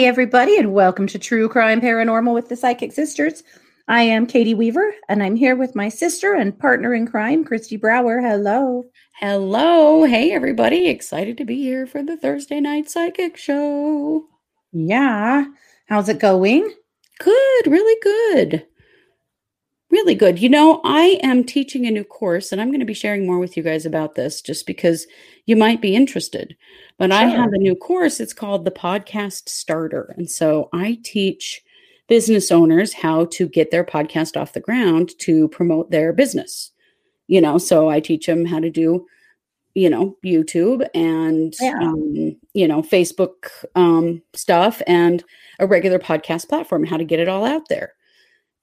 Hey, everybody, and welcome to True Crime Paranormal with the Psychic Sisters. I am Katie Weaver, and I'm here with my sister and partner in crime, Kristi Brower. Hello. Hello. Hey, everybody. Excited to be here for the Thursday night psychic show. Yeah. How's it going? Good. Really good. Really good. You know, I am teaching a new course, and I'm going to be sharing more with you guys about this just because you might be interested. But I have a new course. It's called the Podcast Starter. And so I teach business owners how to get their podcast off the ground to promote their business. You know, so I teach them how to do, you know, YouTube and, Yeah. um, you know, Facebook um, stuff and a regular podcast platform, how to get it all out there.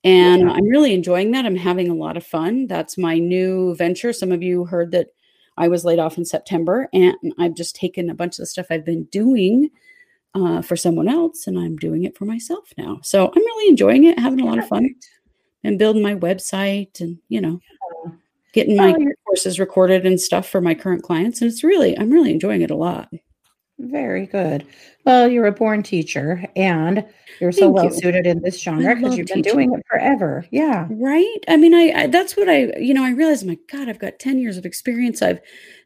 And Yeah. I'm really enjoying that. I'm having a lot of fun. That's my new venture. Some of you heard that I was laid off in September, and I've just taken a bunch of the stuff I've been doing uh, for someone else, and I'm doing it for myself now. So I'm really enjoying it, having a lot of fun, and building my website, and you know, getting my Oh, courses recorded and stuff for my current clients. And it's really, I'm really enjoying it a lot. Very good. Well, you're a born teacher, and you're so Thank well you. suited in this genre because you've been teaching. doing it forever. Yeah. Right? I mean, I, I that's what I, you know, I realized, my God, I've got 10 years of experience. I've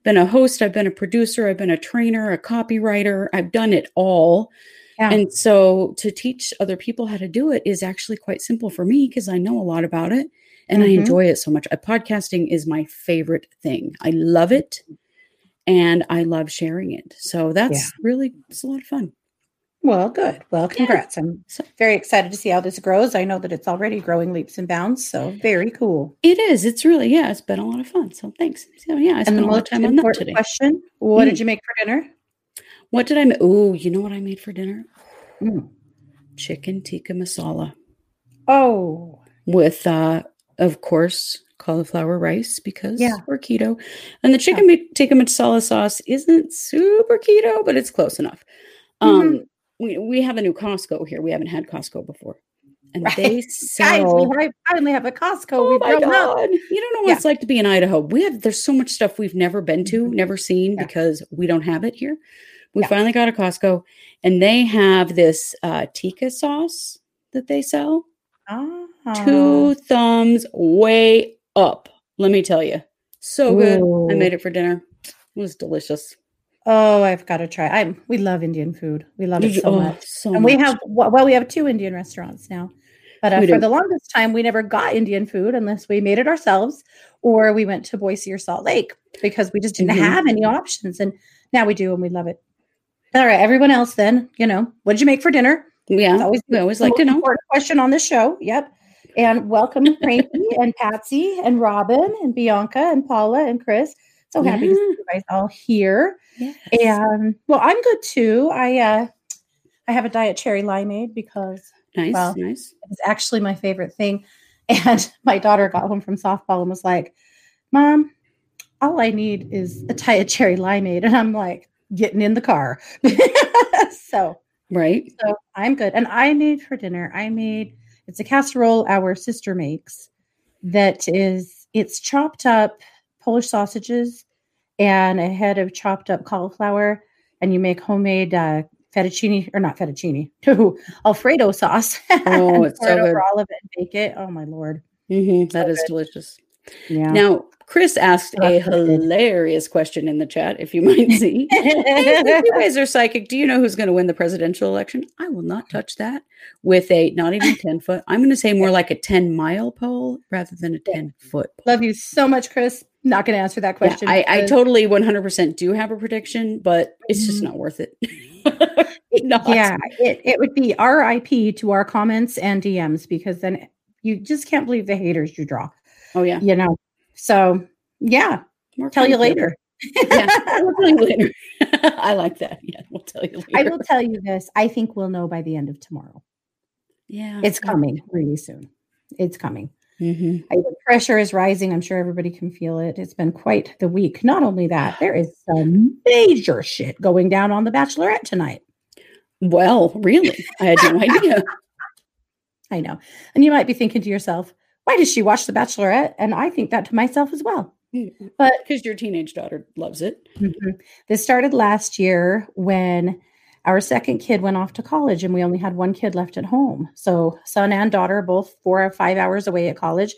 been a host, I've been a producer, I've been a trainer, a copywriter, I've done it all. Yeah. And so to teach other people how to do it is actually quite simple for me because I know a lot about it and I Mhm. enjoy it so much. Uh, podcasting is my favorite thing. I love it and I love sharing it. So that's really it's a lot of fun. Well, good. Well, congrats. I'm very excited to see how this grows. I know that it's already growing leaps and bounds. So very cool. It is. It's really yeah. It's been a lot of fun. So thanks. So yeah, I And spent the a lot of most time on that important today. question: What Mm. did you make for dinner? What did I make? Oh, you know what I made for dinner? Mm. Chicken tikka masala Oh, with, uh, of course, cauliflower rice because Yeah. we're keto. And the chicken ma- tikka masala sauce isn't super keto, but it's close enough. Um, Mm-hmm. we, we have a new Costco here. We haven't had Costco before. And Right. they guys, we finally have a Costco. Oh We've my grown up. You don't know what Yeah. it's like to be in Idaho. We have there's so much stuff we've never been to, Mhm. never seen Yeah. because we don't have it here. We Yeah. finally got a Costco, and they have this uh, tikka sauce that they sell. Ah. Two thumbs way up. Let me tell you, so good. I made it for dinner. It was delicious. Oh, I've got to try. I'm. We love Indian food. We love it so oh, much. so And we much. have well, we have two Indian restaurants now. But uh, for do. the longest time, we never got Indian food unless we made it ourselves or we went to Boise or Salt Lake because we just didn't Mhm. have any options. And now we do, and we love it. All right, everyone else, then you know, what did you make for dinner? yeah. It's always we always like to know. important question on the show. Yep. And welcome Frankie and Patsy and Robin and Bianca and Paula and Chris. So happy to see you guys all here. Yes. And well, I'm good too. I uh I have a diet cherry limeade because nice, well, nice. it's actually my favorite thing. And my daughter got home from softball and was like, Mom, all I need is a diet cherry limeade. And I'm like, getting in the car. so Right. so I'm good. And I made for dinner, I made it's a casserole our sister makes that is it's chopped up Polish sausages and a head of chopped up cauliflower, and you make homemade uh, fettuccine or not fettuccine, Alfredo sauce. Oh, it's so it over all of it and bake it. Oh my lord! hmm So is good. delicious. Yeah. Now, Chris asked a That's what I did. hilarious question in the chat, if you might see. If you guys are psychic, do you know who's going to win the presidential election? I will not touch that with a not even 10 foot. I'm going to say more like a 10 mile pole rather than a 10 foot. Love you so much, Chris. Not going to answer that Yeah, question. I, I totally 100% do have a prediction, but it's just Mhm. not worth it. not. Yeah, it, it would be RIP to our comments and DMs because then you just can't believe the haters you draw. Oh yeah. You know. So yeah, tell you later. Yeah, we'll tell you later. I like that. Yeah, we'll tell you later. I will tell you this. I think we'll know by the end of tomorrow. Yeah, It's coming really soon. It's coming. hmm I, the pressure is rising. I'm sure everybody can feel it. It's been quite the week. Not only that, there is some major shit going down on The Bachelorette tonight. Well, really, I had no idea. I know. And you might be thinking to yourself, why does she watch The Bachelorette? And I think that to myself as well. But Because your teenage daughter loves it. Mhm. This started last year when our second kid went off to college and we only had one kid left at home. So, son and daughter, both four or five hours away at college,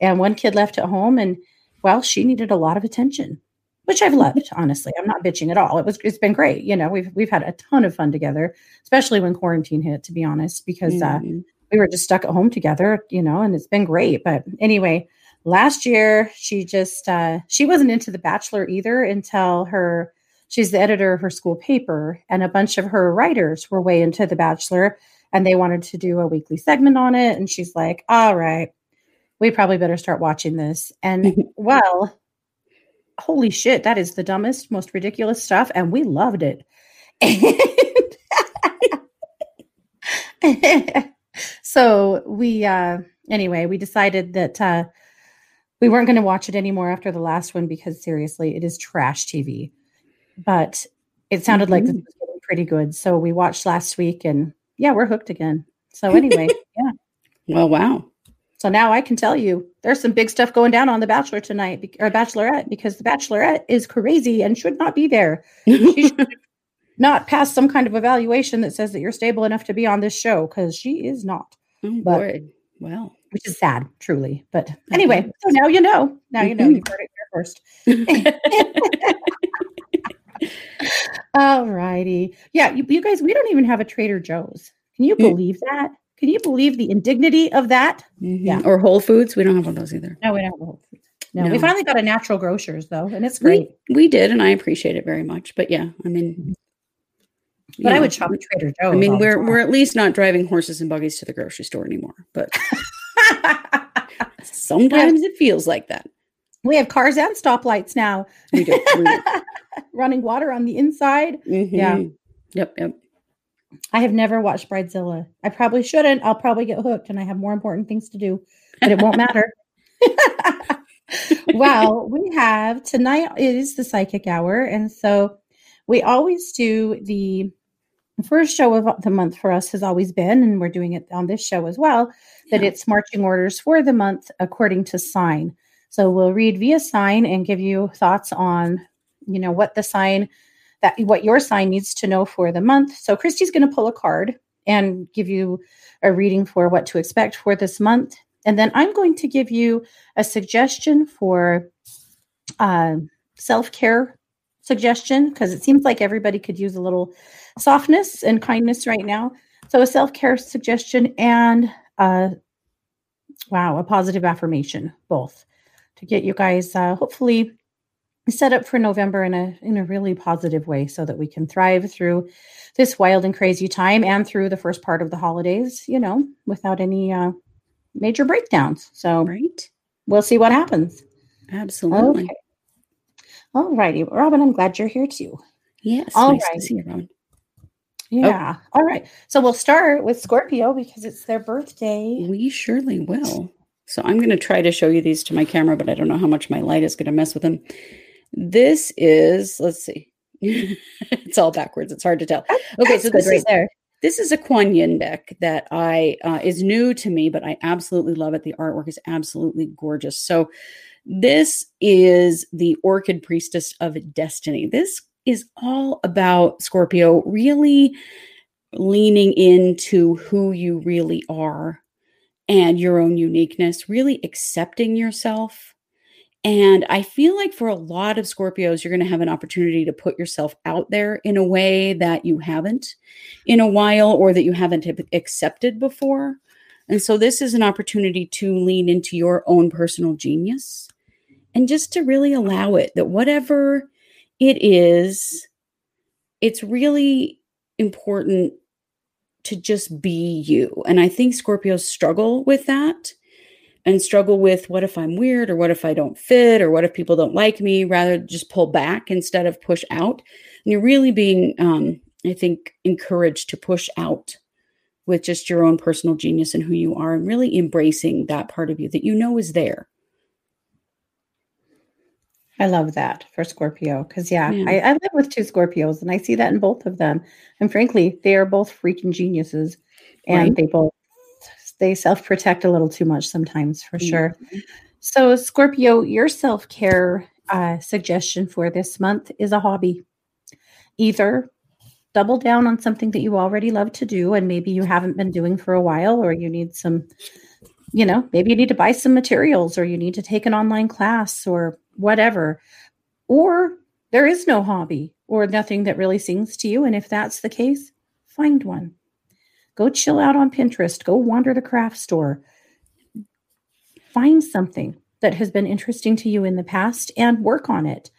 and one kid left at home. And well, she needed a lot of attention, which I've loved, honestly. I'm not bitching at all. It was, it's been great. You know, we've, we've had a ton of fun together, especially when quarantine hit, to be honest, because uh, Mhm. We were just stuck at home together, you know, and it's been great. But anyway, last year she just uh she wasn't into the bachelor either until her she's the editor of her school paper and a bunch of her writers were way into the bachelor and they wanted to do a weekly segment on it and she's like all right we probably better start watching this and well holy shit that is the dumbest most ridiculous stuff and we loved it so we uh anyway we decided that uh we weren't going to watch it anymore after the last one because seriously it is trash tv but it sounded like this was getting pretty good so we watched last week and yeah we're hooked again. So anyway yeah. Well, wow. so now i can tell you there's some big stuff going down on the bachelor tonight or bachelorette because the bachelorette is crazy and should not be there. She should not pass some kind of evaluation that says that you're stable enough to be on this show because she is not oh, but- boy. Well. which is sad, truly. But anyway, so now you know. Now you know. Mhm. You've heard it here first. All righty. Yeah, you, you guys, we don't even have a Trader Joe's. Can you Mm. believe that? Can you believe the indignity of that? Mhm. Or Whole Foods. We don't have one of those either. No, we don't have Whole Foods. No, we finally got a natural grocers though, and it's great. We, we did, and I appreciate it very much. But yeah, I mean, but I would shop at Trader Joe's. I mean, we're we're at least not driving horses and buggies to the grocery store anymore. But sometimes it feels like that. we have cars and stoplights now. We do. We do. Running water on the inside. Yeah. Mhm. Yep. Yep. I have never watched Bridezilla. I probably shouldn't. I'll probably get hooked and I have more important things to do, but it won't matter. well, we have tonight is the psychic hour. And so we always do the first show of the month for us has always been, and we're doing it on this show as well, that Yeah. it's marching orders for the month according to sign. So we'll read via sign and give you thoughts on, you know, what the sign that what your sign needs to know for the month. So Kristi's going to pull a card and give you a reading for what to expect for this month. And then I'm going to give you a suggestion for uh, self care suggestion because it seems like everybody could use a little softness and kindness right now. So, a self care suggestion and, uh, wow, a positive affirmation, both to get you guys uh, hopefully set up for November in a in a really positive way so that we can thrive through this wild and crazy time and through the first part of the holidays, you know, without any uh, major breakdowns. So Right. we'll see what happens. Absolutely. Okay. All righty. Robin, I'm glad you're here too. Yes. All nice right. to see you, Robin. Yeah. All right. So we'll start with Scorpio because it's their birthday. We surely will. So I'm going to try to show you these to my camera, but I don't know how much my light is going to mess with them. This is, let's see. it's all backwards. It's hard to tell. Okay, That's so this right is there. this is a Kuan Yin deck that I uh, is new to me, but I absolutely love it. The artwork is absolutely gorgeous. So this is the Orchid Priestess of Destiny. This is all about Scorpio really leaning into who you really are and your own uniqueness, really accepting yourself. And I feel like for a lot of Scorpios, you're going to have an opportunity to put yourself out there in a way that you haven't in a while or that you haven't accepted before. And so this is an opportunity to lean into your own personal genius and just to really allow it that whatever it is, it's really important to just be you. And I think Scorpios struggle with that and struggle with what if I'm weird or what if I don't fit or what if people don't like me, rather just pull back instead of push out. And you're really being, um, I think, encouraged to push out with just your own personal genius and who you are and really embracing that part of you that you know is there. I love that for Scorpio because, yeah, yeah. I, I, live with two Scorpios and I see that in both of them. And frankly, they are both freaking geniuses and right. they both they self protect a little too much sometimes for mm-hmm. sure. So, Scorpio, your self care uh, suggestion for this month is a hobby. Either double down on something that you already love to do and maybe you haven't been doing for a while, or you need some, you know, maybe you need to buy some materials or you need to take an online class or whatever. Or there is no hobby or nothing that really sings to you. And if that's the case, find one. Go chill out on Pinterest, go wander the craft store. Find something that has been interesting to you in the past and work on it.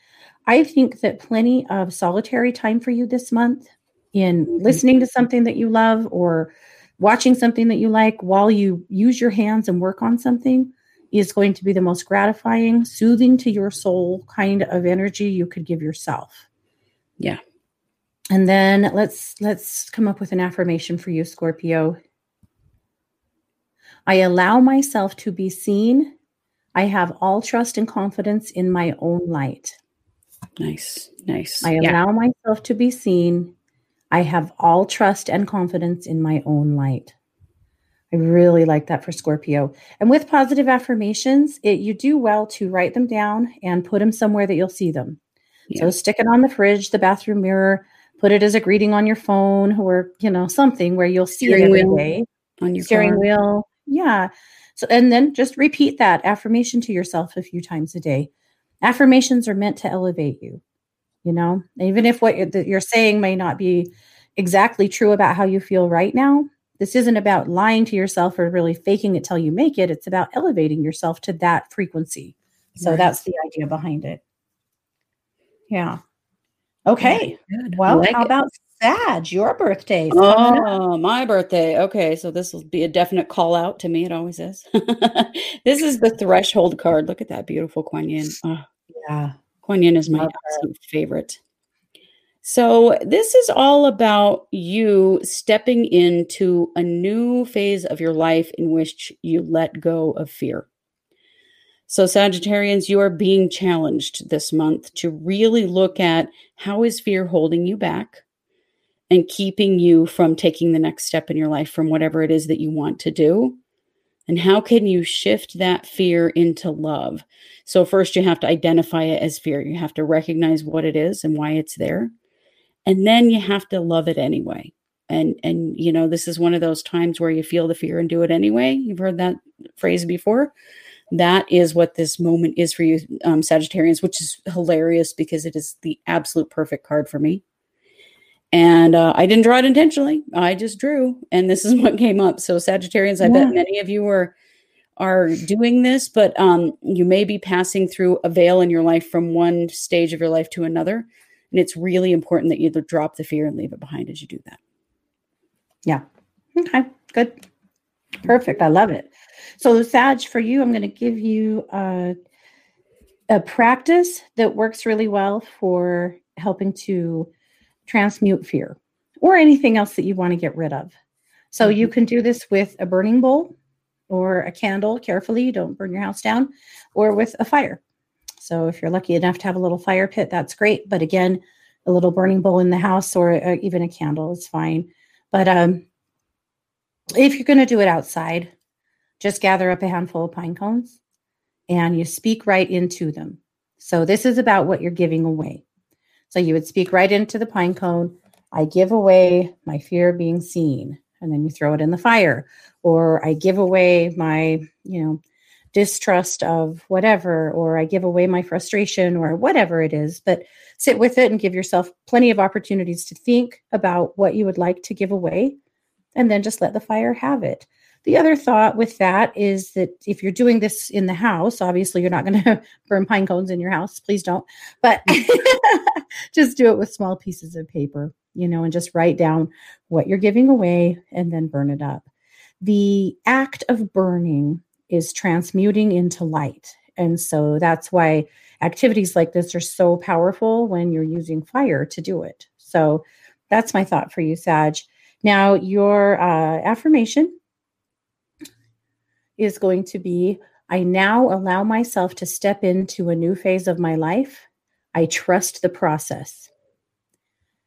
I think that plenty of solitary time for you this month in mm-hmm. listening to something that you love or watching something that you like while you use your hands and work on something is going to be the most gratifying, soothing to your soul kind of energy you could give yourself. Yeah. And then let's let's come up with an affirmation for you Scorpio. I allow myself to be seen. I have all trust and confidence in my own light. Nice. Nice. I allow yeah. myself to be seen. I have all trust and confidence in my own light. I really like that for Scorpio. And with positive affirmations, it, you do well to write them down and put them somewhere that you'll see them. Yeah. So stick it on the fridge, the bathroom mirror, put it as a greeting on your phone or, you know, something where you'll see steering it every day. On your steering car. wheel. Yeah. So, and then just repeat that affirmation to yourself a few times a day. Affirmations are meant to elevate you, you know, even if what you're saying may not be exactly true about how you feel right now, this isn't about lying to yourself or really faking it till you make it. It's about elevating yourself to that frequency. So right. that's the idea behind it. Yeah. Okay. well, like how it. about Sag, your birthday? Oh, my birthday. Okay. So this will be a definite call out to me. It always is. this is the threshold card. Look at that beautiful Kuan Yin. Oh, yeah. Kuan Yin is my absolute favorite. So, this is all about you stepping into a new phase of your life in which you let go of fear. So, Sagittarians, you are being challenged this month to really look at how is fear holding you back and keeping you from taking the next step in your life from whatever it is that you want to do. And how can you shift that fear into love? So, first, you have to identify it as fear. You have to recognize what it is and why it's there and then you have to love it anyway. And and you know this is one of those times where you feel the fear and do it anyway. You've heard that phrase before. That is what this moment is for you um, sagittarians which is hilarious because it is the absolute perfect card for me. And uh, i didn't draw it intentionally. I just drew and this is what came up. So sagittarians i yeah. bet many of you are are doing this but um, you may be passing through a veil in your life from one stage of your life to another and it's really important that you either drop the fear and leave it behind as you do that. Yeah. Okay. Good. Perfect. I love it. So, Sag, for you, I'm going to give you a, a practice that works really well for helping to transmute fear or anything else that you want to get rid of. So, mm-hmm. you can do this with a burning bowl or a candle carefully, don't burn your house down, or with a fire. So if you're lucky enough to have a little fire pit, that's great. But again, a little burning bowl in the house or uh, even a candle is fine. But um, if you're going to do it outside, just gather up a handful of pine cones and you speak right into them. So this is about what you're giving away. So you would speak right into the pine cone. I give away my fear of being seen. And then you throw it in the fire. Or I give away my, you know, distrust of whatever, or I give away my frustration, or whatever it is. But sit with it and give yourself plenty of opportunities to think about what you would like to give away, and then just let the fire have it. The other thought with that is that if you're doing this in the house, obviously you're not going to burn pine cones in your house. Please don't. But mm. just do it with small pieces of paper you know, and just write down what you're giving away and then burn it up. The act of burning is transmuting into light. And so that's why activities like this are so powerful when you're using fire to do it. So that's my thought for you, Sag. Now, your uh, affirmation is going to be I now allow myself to step into a new phase of my life. I trust the process.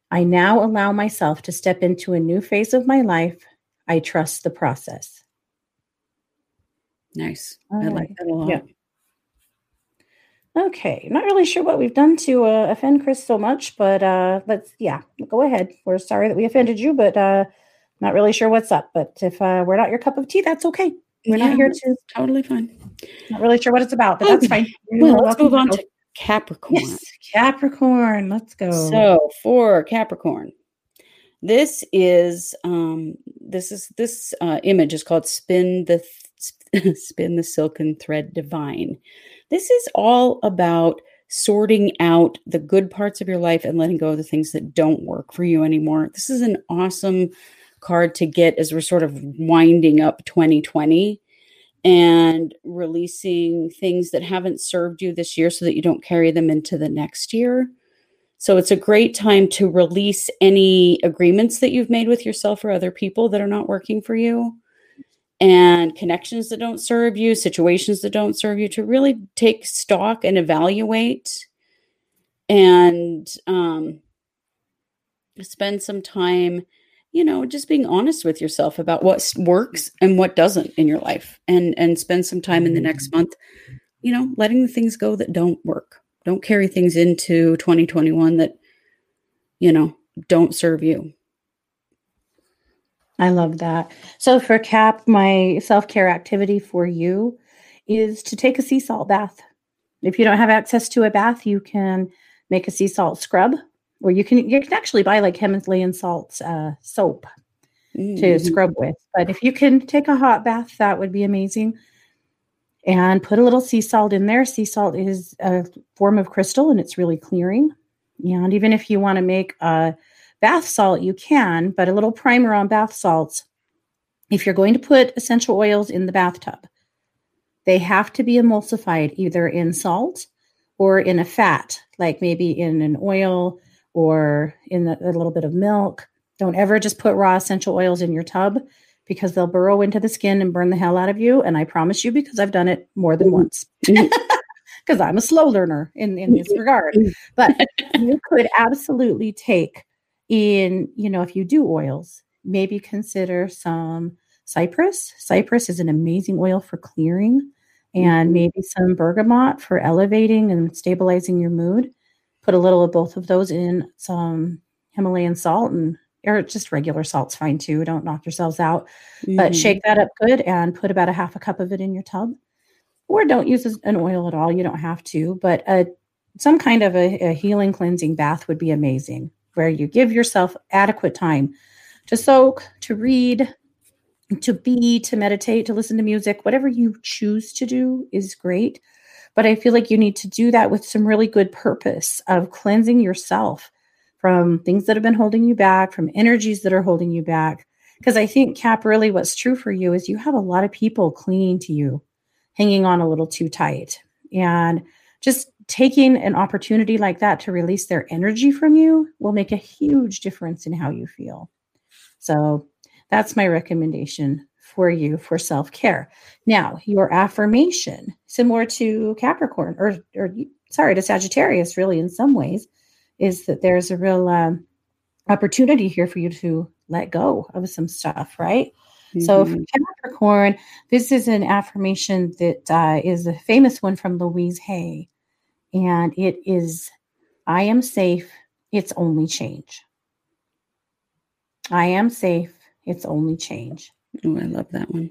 I now allow myself to step into a new phase of my life. I trust the process. Nice. I like that a lot. Yeah. Okay, not really sure what we've done to uh, offend Chris so much, but uh, let's yeah, go ahead. We're sorry that we offended you, but uh, not really sure what's up. But if uh, we're not your cup of tea, that's okay. We're yeah, not here to totally fine. Not really sure what it's about, but okay. that's fine. well, let's move on to Capricorn. Yes, Capricorn. Let's go. So for Capricorn, this is um, this is this uh, image is called "Spin the th- Spin the Silken Thread Divine." This is all about sorting out the good parts of your life and letting go of the things that don't work for you anymore. This is an awesome card to get as we're sort of winding up 2020 and releasing things that haven't served you this year so that you don't carry them into the next year. So it's a great time to release any agreements that you've made with yourself or other people that are not working for you and connections that don't serve you, situations that don't serve you, to really take stock and evaluate and um, spend some time, you know, just being honest with yourself about what works and what doesn't in your life, and and spend some time in the next mm. month, you know, letting the things go that don't work. Don't carry things into 2021 that, you know, don't serve you. I love that. So for Cap, my self care activity for you is to take a sea salt bath. If you don't have access to a bath, you can make a sea salt scrub, or you can you can actually buy like Himalayan salt uh, soap mm-hmm. to scrub with. But if you can take a hot bath, that would be amazing. And put a little sea salt in there. Sea salt is a form of crystal, and it's really clearing. And even if you want to make a Bath salt, you can, but a little primer on bath salts. If you're going to put essential oils in the bathtub, they have to be emulsified either in salt or in a fat, like maybe in an oil or in a, little bit of milk. Don't ever just put raw essential oils in your tub because they'll burrow into the skin and burn the hell out of you. And I promise you, because I've done it more than mm-hmm. once. Because I'm a slow learner in, in this regard. But you could absolutely take in you know if you do oils maybe consider some cypress. Cypress is an amazing oil for clearing and mm-hmm. maybe some bergamot for elevating and stabilizing your mood. Put a little of both of those in some himalayan salt and or just regular salt's fine too don't knock yourselves out. Mm-hmm. but shake that up good and put about a half a cup of it in your tub. Or don't use an oil at all you don't have to but a, some kind of a, a healing cleansing bath would be amazing where you give yourself adequate time to soak, to read, to be, to meditate, to listen to music, whatever you choose to do is great. But I feel like you need to do that with some really good purpose of cleansing yourself from things that have been holding you back, from energies that are holding you back. Because I think, Cap, really what's true for you is you have a lot of people clinging to you, hanging on a little too tight. And just taking an opportunity like that to release their energy from you will make a huge difference in how you feel. So that's my recommendation for you for self care. Now, your affirmation, similar to Capricorn or, or sorry, to Sagittarius, really, in some ways, is that there's a real um, opportunity here for you to let go of some stuff, right? Mm-hmm. So, for Capricorn, this is an affirmation that uh, is a famous one from Louise Hay and it is I am safe, it's only change. I am safe, it's only change. Oh, I love that one.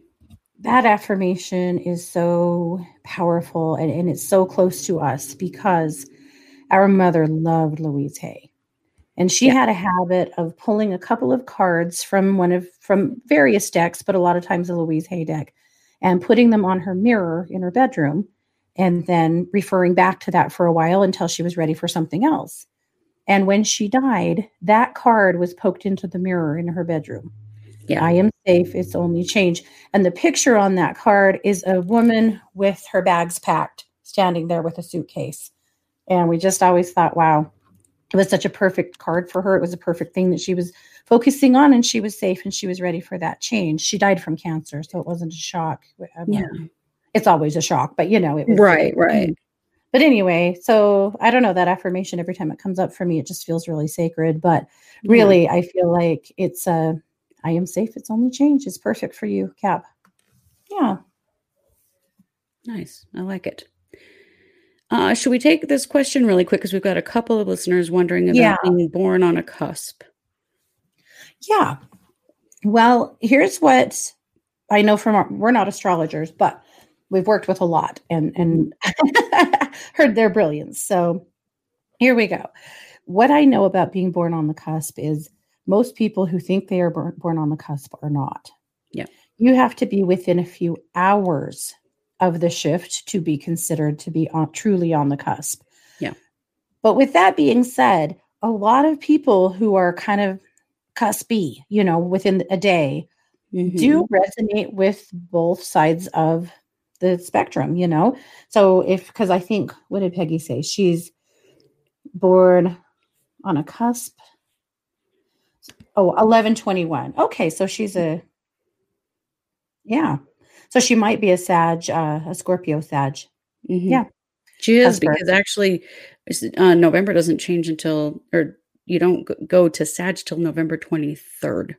That affirmation is so powerful and, and it's so close to us because our mother loved Louise Hay. And she yeah. had a habit of pulling a couple of cards from one of from various decks, but a lot of times a Louise Hay deck, and putting them on her mirror in her bedroom and then referring back to that for a while until she was ready for something else. And when she died, that card was poked into the mirror in her bedroom. Yeah. I am safe. It's only change. And the picture on that card is a woman with her bags packed, standing there with a suitcase. And we just always thought, wow, it was such a perfect card for her. It was a perfect thing that she was focusing on, and she was safe and she was ready for that change. She died from cancer, so it wasn't a shock. Uh, yeah. It's always a shock, but you know, it was Right, right. but anyway, so I don't know that affirmation every time it comes up for me, it just feels really sacred. But really, I feel like it's a I am safe. It's only change. It's perfect for you, Cap. Yeah. Nice. I like it. Uh, should we take this question really quick? Because we've got a couple of listeners wondering about Yeah. being born on a cusp. Yeah. Well, here's what I know from our, we're not astrologers, but we've worked with a lot and and heard their brilliance. So here we go. What I know about being born on the cusp is most people who think they are born, on the cusp are not. Yeah. You have to be within a few hours of the shift to be considered to be on, truly on the cusp. Yeah. But with that being said, a lot of people who are kind of cuspy, you know, within a day Mhm. do resonate with both sides of the spectrum, you know? So if, because I think, what did Peggy say? She's born on a cusp. Oh, 1121. Okay. So she's a, yeah. So she might be a Sag, uh, a Scorpio Sag. Mhm. Yeah. She is because actually uh, November doesn't change until, or you don't go to Sag till November 23rd.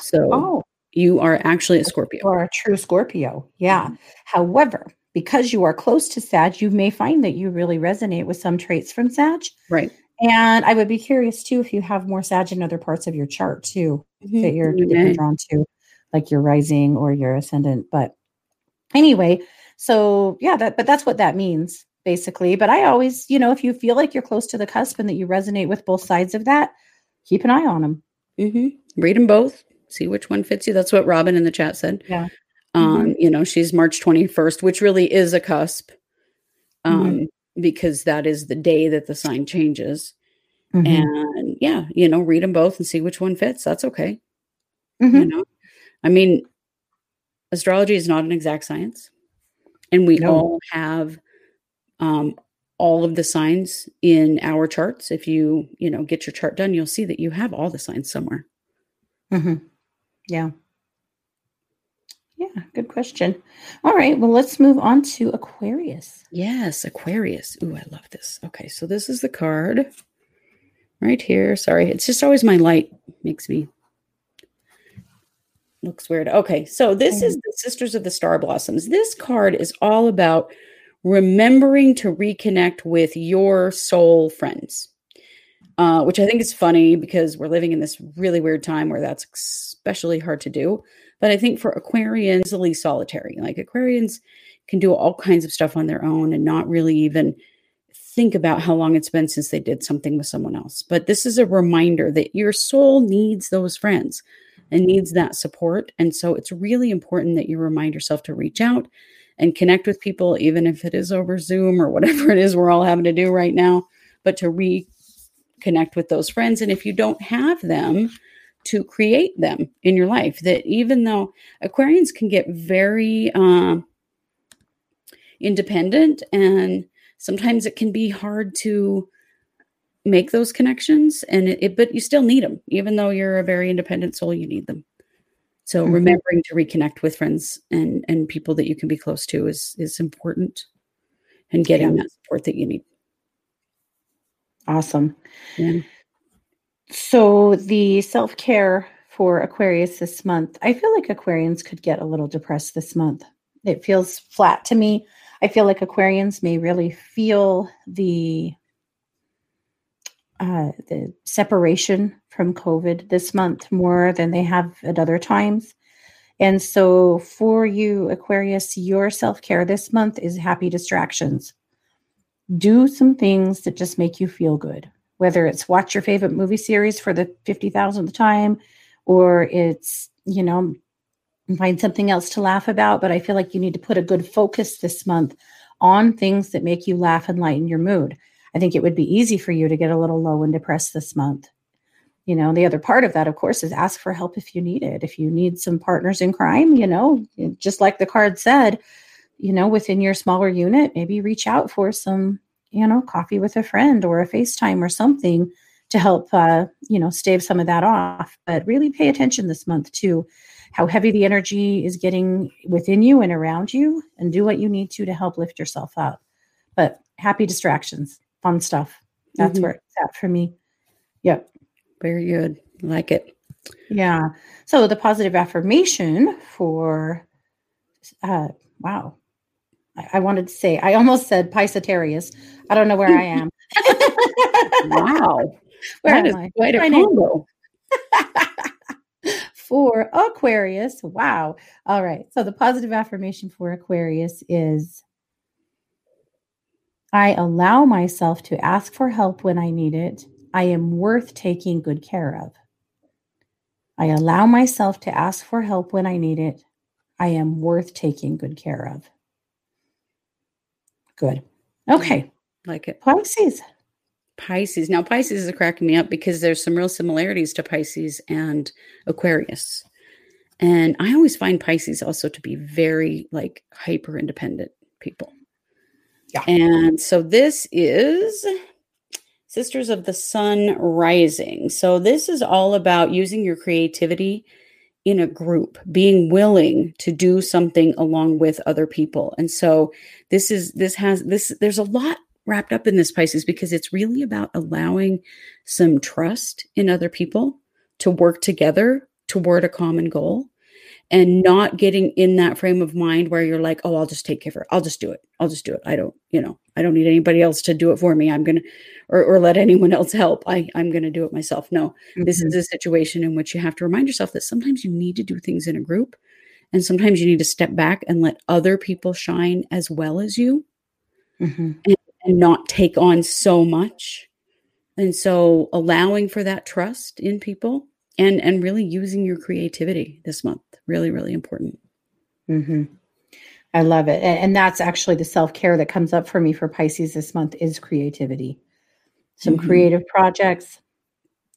So Oh, you are actually a Scorpio. or a true Scorpio. Yeah. Mhm. However, because you are close to Sag, you may find that you really resonate with some traits from Sag. Right. And I would be curious too if you have more Sag in other parts of your chart too that you're, that you're drawn to, like your rising or your ascendant. But anyway, so yeah, that but that's what that means basically. But I always, you know, if you feel like you're close to the cusp and that you resonate with both sides of that, keep an eye on them. Mhm. Read them both. See which one fits you. That's what Robin in the chat said. Yeah. Um, you know, she's March 21st, which really is a cusp. Um, because that is the day that the sign changes. Mhm. And yeah, you know, read them both and see which one fits. That's okay. You know, I mean, astrology is not an exact science, and we No. all have um, all of the signs in our charts. If you, you know, get your chart done, you'll see that you have all the signs somewhere. hmm Yeah. Yeah, good question. All right, well, let's move on to Aquarius. Yes, Aquarius. Ooh, I love this. Okay, so this is the card right here. Sorry, it's just always my light makes me looks weird. Okay, so this is the Sisters of the Star Blossoms. This card is all about remembering to reconnect with your soul friends. Uh, which I think is funny because we're living in this really weird time where that's especially hard to do. But I think for Aquarians, at least solitary. Like Aquarians can do all kinds of stuff on their own and not really even think about how long it's been since they did something with someone else. But this is a reminder that your soul needs those friends and needs that support. And so it's really important that you remind yourself to reach out and connect with people, even if it is over Zoom or whatever it is we're all having to do right now, but to reconnect with those friends. And if you don't have them, to create them in your life. That even though Aquarians can get very uh, independent and sometimes it can be hard to make those connections and it, it- but you still need them even though you're a very independent soul you need them so Mhm. remembering to reconnect with friends and and people that you can be close to is is important and getting that support that you need Awesome. yeah So, the self care for Aquarius this month, I feel like Aquarians could get a little depressed this month. It feels flat to me. I feel like Aquarians may really feel the uh, the separation from COVID this month more than they have at other times. And so, for you, Aquarius, your self care this month is happy distractions. Do some things that just make you feel good, whether it's watch your favorite movie series for the 50,000th time or it's, you know, find something else to laugh about. But I feel like you need to put a good focus this month on things that make you laugh and lighten your mood. I think it would be easy for you to get a little low and depressed this month. You know, the other part of that, of course, is ask for help if you need it. If you need some partners in crime, you know, just like the card said, you know, within your smaller unit, maybe reach out for some, you know, coffee with a friend or a FaceTime or something to help, uh, you know, stave some of that off. But really pay attention this month to how heavy the energy is getting within you and around you, and do what you need to to help lift yourself up. But happy distractions, fun stuff. That's mm-hmm. where it's at for me. Yep. Very good. Like it. Yeah. So the positive affirmation for, uh, wow, I, wanted to say, I almost said Pisatarius. I don't know where I am. wow. Where that is I? quite a combo. for Aquarius, wow. All right. So the positive affirmation for Aquarius is I allow myself to ask for help when I need it. I am worth taking good care of. I allow myself to ask for help when I need it. I am worth taking good care of. Good. Okay. Like it. Pisces. Pisces. Now, Pisces is cracking me up because there's some real similarities to Pisces and Aquarius. And I always find Pisces also to be very like hyper independent people. Yeah. And so this is Sisters of the Sun Rising. So this is all about using your creativity in a group, being willing to do something along with other people. And so this is this has this there's a lot wrapped up in this Pisces because it's really about allowing some trust in other people to work together toward a common goal and not getting in that frame of mind where you're like, oh, I'll just take care of it. I'll just do it. I'll just do it. I don't, you know, I don't need anybody else to do it for me. I'm going to, or, or let anyone else help. I, I'm going to do it myself. No, mm-hmm. this is a situation in which you have to remind yourself that sometimes you need to do things in a group and sometimes you need to step back and let other people shine as well as you mm-hmm. and, and not take on so much. And so allowing for that trust in people and and really using your creativity this month really really important mm-hmm. i love it and, and, that's actually the self-care that comes up for me for pisces this month is creativity some mm-hmm. creative projects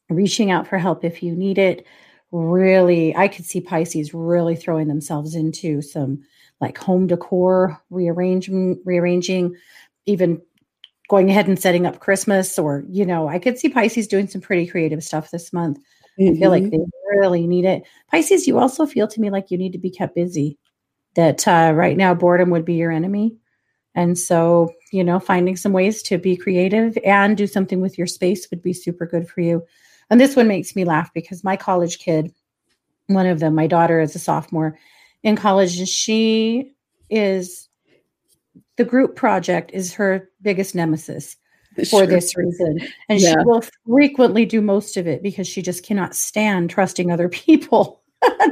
reaching out for help if you need it really i could see pisces really throwing themselves into some like home decor rearranging rearranging even going ahead and setting up christmas or you know i could see pisces doing some pretty creative stuff this month Mm-hmm. I feel like mm-hmm. they really need it. Pisces, you also feel to me like you need to be kept busy. That uh, right now boredom would be your enemy. And so, you know, finding some ways to be creative and do something with your space would be super good for you. And this one makes me laugh because my college kid, one of them, my daughter is a sophomore in college, and she is the group project is her biggest nemesis for sure. this reason. And yeah. she will frequently do most of it because she just cannot stand trusting other people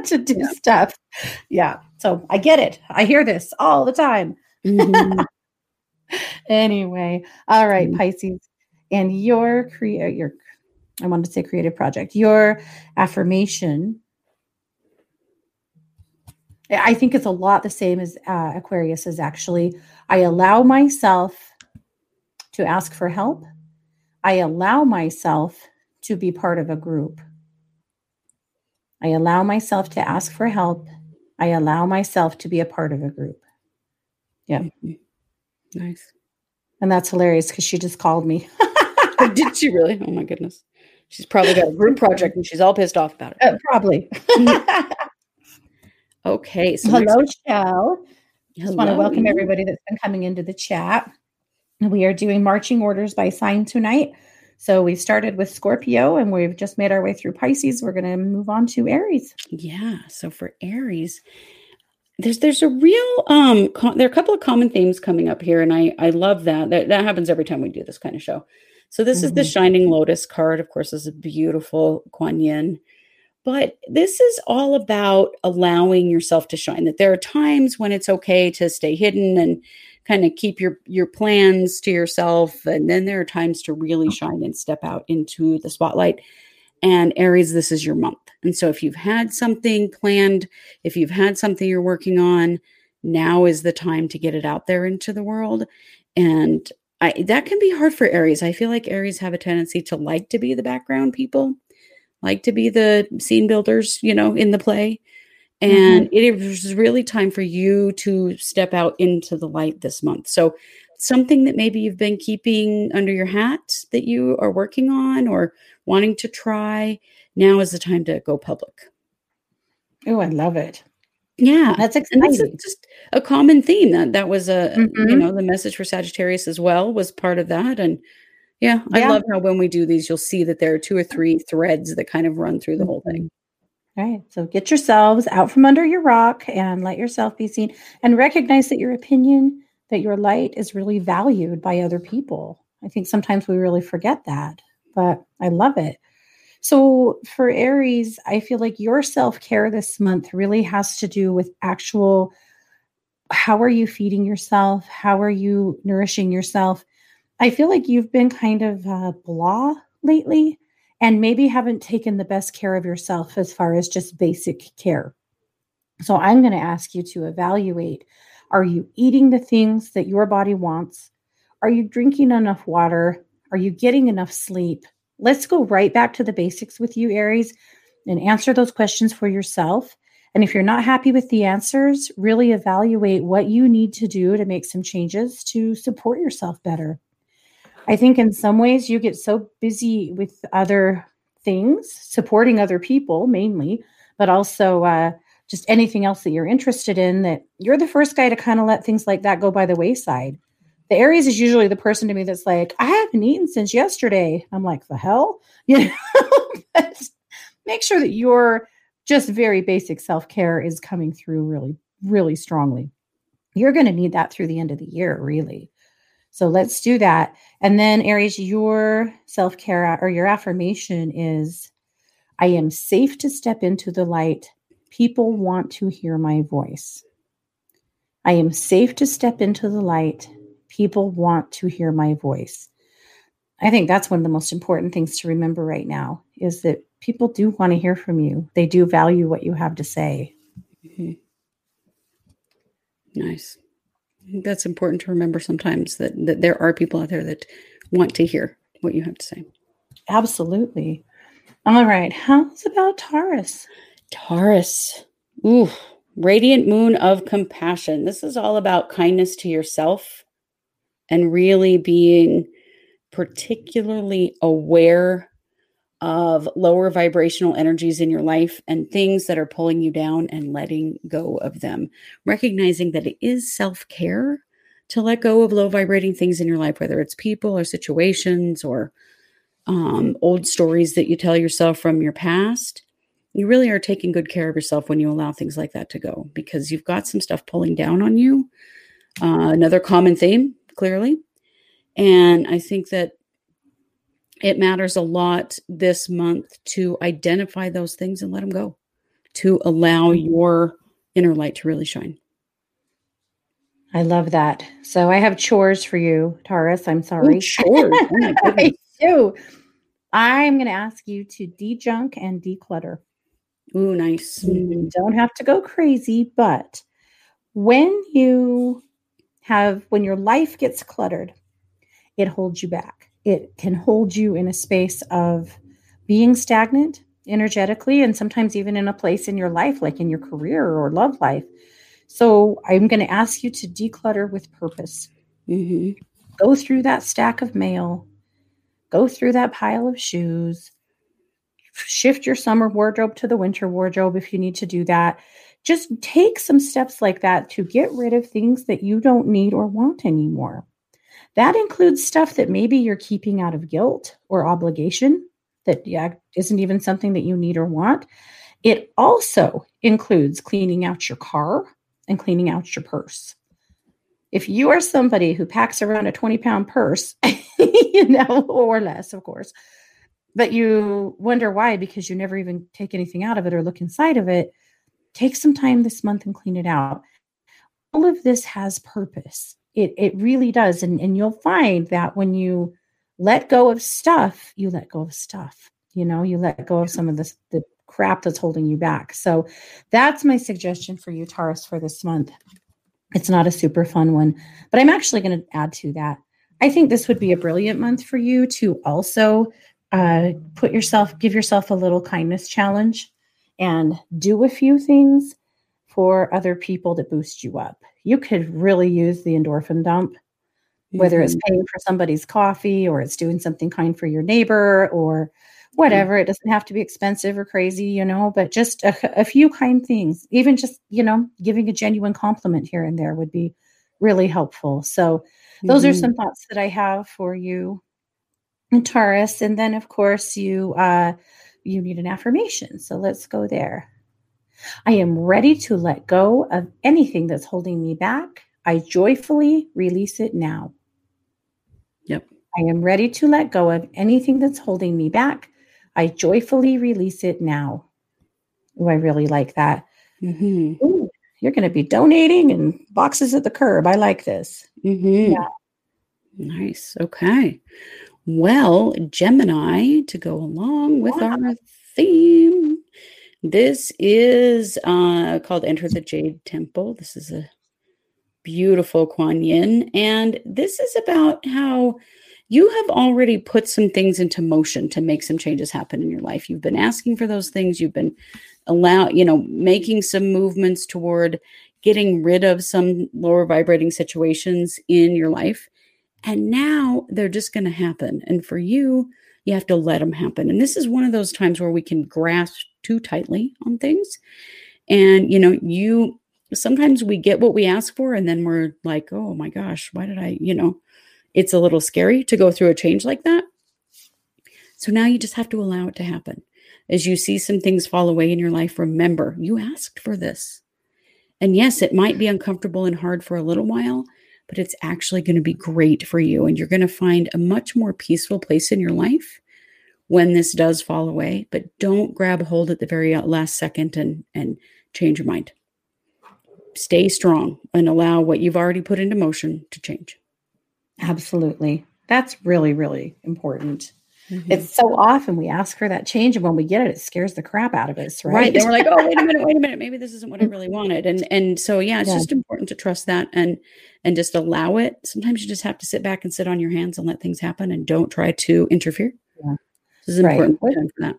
to do yeah. stuff. Yeah. So I get it. I hear this all the time. Mm-hmm. anyway, all right, mm-hmm. Pisces. And your create your I wanted to say creative project. Your affirmation I think it's a lot the same as uh, Aquarius is actually. I allow myself to ask for help. I allow myself to be part of a group. I allow myself to ask for help. I allow myself to be a part of a group. Yeah. Mm-hmm. Nice. And that's hilarious because she just called me. Did she really? Oh my goodness. She's probably got a group project and she's all pissed off about it. Uh, probably. okay. So hello, Shell. Just want to welcome everybody that's been coming into the chat. We are doing marching orders by sign tonight. So we started with Scorpio and we've just made our way through Pisces. We're going to move on to Aries. Yeah. So for Aries, there's there's a real um com- there are a couple of common themes coming up here and I I love that. That that happens every time we do this kind of show. So this mm-hmm. is the mm-hmm. Shining Lotus card. Of course, is a beautiful Kuan Yin. But this is all about allowing yourself to shine. That there are times when it's okay to stay hidden and kind of keep your your plans to yourself and then there are times to really shine and step out into the spotlight and aries this is your month and so if you've had something planned if you've had something you're working on now is the time to get it out there into the world and I, that can be hard for Aries. I feel like Aries have a tendency to like to be the background people, like to be the scene builders, you know, in the play. And mm-hmm. it is really time for you to step out into the light this month. So, something that maybe you've been keeping under your hat that you are working on or wanting to try, now is the time to go public. Oh, I love it. Yeah, that's exciting. And that's just a common theme. That that was a mm-hmm. you know the message for Sagittarius as well was part of that. And yeah, I yeah. love how when we do these, you'll see that there are two or three threads that kind of run through the whole thing. All right. So get yourselves out from under your rock and let yourself be seen and recognize that your opinion, that your light is really valued by other people. I think sometimes we really forget that, but I love it. So for Aries, I feel like your self care this month really has to do with actual how are you feeding yourself? How are you nourishing yourself? I feel like you've been kind of uh, blah lately and maybe haven't taken the best care of yourself as far as just basic care. So I'm going to ask you to evaluate are you eating the things that your body wants? Are you drinking enough water? Are you getting enough sleep? Let's go right back to the basics with you, Aries, and answer those questions for yourself. And if you're not happy with the answers, really evaluate what you need to do to make some changes to support yourself better. I think in some ways you get so busy with other things, supporting other people mainly, but also uh, just anything else that you're interested in, that you're the first guy to kind of let things like that go by the wayside the Aries is usually the person to me that's like, I haven't eaten since yesterday. I'm like, the hell? You know, make sure that your just very basic self care is coming through really, really strongly. You're going to need that through the end of the year, really. So let's do that. And then, Aries, your self care uh, or your affirmation is I am safe to step into the light. People want to hear my voice. I am safe to step into the light people want to hear my voice. I think that's one of the most important things to remember right now is that people do want to hear from you. They do value what you have to say. Mm-hmm. Nice. That's important to remember sometimes that, that there are people out there that want to hear what you have to say. Absolutely. All right. How's about Taurus? Taurus. Ooh, radiant moon of compassion. This is all about kindness to yourself and really being particularly aware of lower vibrational energies in your life and things that are pulling you down and letting go of them. Recognizing that it is self care to let go of low vibrating things in your life, whether it's people or situations or um, old stories that you tell yourself from your past. You really are taking good care of yourself when you allow things like that to go because you've got some stuff pulling down on you. Uh, another common theme clearly. And I think that it matters a lot this month to identify those things and let them go, to allow mm-hmm. your inner light to really shine. I love that. So I have chores for you, Taurus. I'm oh, sorry. Ooh, chores. Oh I do. I'm going to ask you to dejunk and declutter. Ooh, nice. You don't have to go crazy, but when you have when your life gets cluttered, it holds you back. It can hold you in a space of being stagnant energetically and sometimes even in a place in your life like in your career or love life. So I'm going to ask you to declutter with purpose. Mm-hmm. Go through that stack of mail, go through that pile of shoes, shift your summer wardrobe to the winter wardrobe if you need to do that just take some steps like that to get rid of things that you don't need or want anymore. That includes stuff that maybe you're keeping out of guilt or obligation that yeah, isn't even something that you need or want. It also includes cleaning out your car and cleaning out your purse. If you are somebody who packs around a 20 pound purse, you know, or less, of course, but you wonder why because you never even take anything out of it or look inside of it, take some time this month and clean it out. All of this has purpose. It, it really does. And, and you'll find that when you let go of stuff, you let go of stuff. You know, you let go of some of the, the crap that's holding you back. So that's my suggestion for you, Taurus, for this month. It's not a super fun one, but I'm actually going to add to that. I think this would be a brilliant month for you to also uh, put yourself, give yourself a little kindness challenge and do a few things for other people to boost you up. You could really use the endorphin dump, whether mm-hmm. it's paying for somebody's coffee or it's doing something kind for your neighbor or whatever. Mm-hmm. It doesn't have to be expensive or crazy, you know, but just a, a few kind things, even just, you know, giving a genuine compliment here and there would be really helpful. So, those mm-hmm. are some thoughts that I have for you, Taurus. And then, of course, you uh, you need an affirmation. So let's go there. I am ready to let go of anything that's holding me back. I joyfully release it now. Yep. I am ready to let go of anything that's holding me back. I joyfully release it now. Oh, I really like that. Mm-hmm. Ooh, you're going to be donating and boxes at the curb. I like this. Mm-hmm. Yeah. Nice. Okay. Well, Gemini, to go along with wow. our theme, this is uh, called Enter the Jade Temple. This is a beautiful Kuan Yin. And this is about how you have already put some things into motion to make some changes happen in your life. You've been asking for those things. You've been allow, you know, making some movements toward getting rid of some lower vibrating situations in your life. And now they're just going to happen. And for you, you have to let them happen. And this is one of those times where we can grasp too tightly on things. And, you know, you sometimes we get what we ask for, and then we're like, oh my gosh, why did I, you know, it's a little scary to go through a change like that. So now you just have to allow it to happen. As you see some things fall away in your life, remember you asked for this. And yes, it might be uncomfortable and hard for a little while, but it's actually going to be great for you. And you're going to find a much more peaceful place in your life when this does fall away. But don't grab hold at the very uh, last second and, and change your mind. Stay strong and allow what you've already put into motion to change. Absolutely. That's really, really important. Mm-hmm. It's so often we ask for that change, and when we get it, it scares the crap out of us, right? Right. Then we're like, "Oh, wait a minute, wait a minute, maybe this isn't what I really wanted." And and so yeah, it's yeah. just important to trust that and and just allow it. Sometimes you just have to sit back and sit on your hands and let things happen, and don't try to interfere. Yeah. This is right. important for that.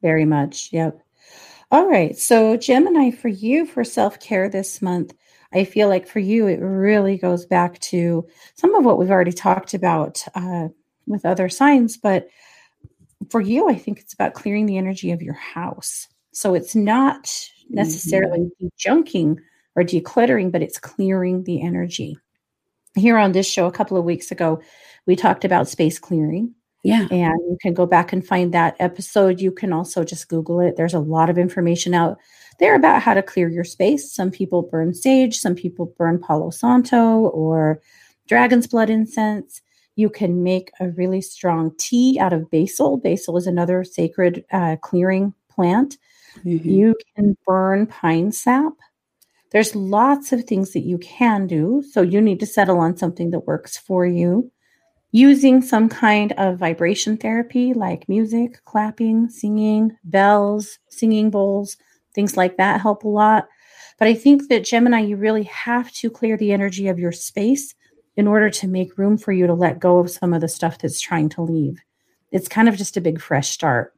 Very much. Yep. All right. So Gemini, for you for self care this month, I feel like for you it really goes back to some of what we've already talked about. Uh, with other signs, but for you, I think it's about clearing the energy of your house. So it's not necessarily mm-hmm. junking or decluttering, but it's clearing the energy. Here on this show, a couple of weeks ago, we talked about space clearing. Yeah. And you can go back and find that episode. You can also just Google it. There's a lot of information out there about how to clear your space. Some people burn sage, some people burn Palo Santo or dragon's blood incense. You can make a really strong tea out of basil. Basil is another sacred uh, clearing plant. Mm-hmm. You can burn pine sap. There's lots of things that you can do. So you need to settle on something that works for you. Using some kind of vibration therapy like music, clapping, singing, bells, singing bowls, things like that help a lot. But I think that Gemini, you really have to clear the energy of your space in order to make room for you to let go of some of the stuff that's trying to leave. It's kind of just a big fresh start,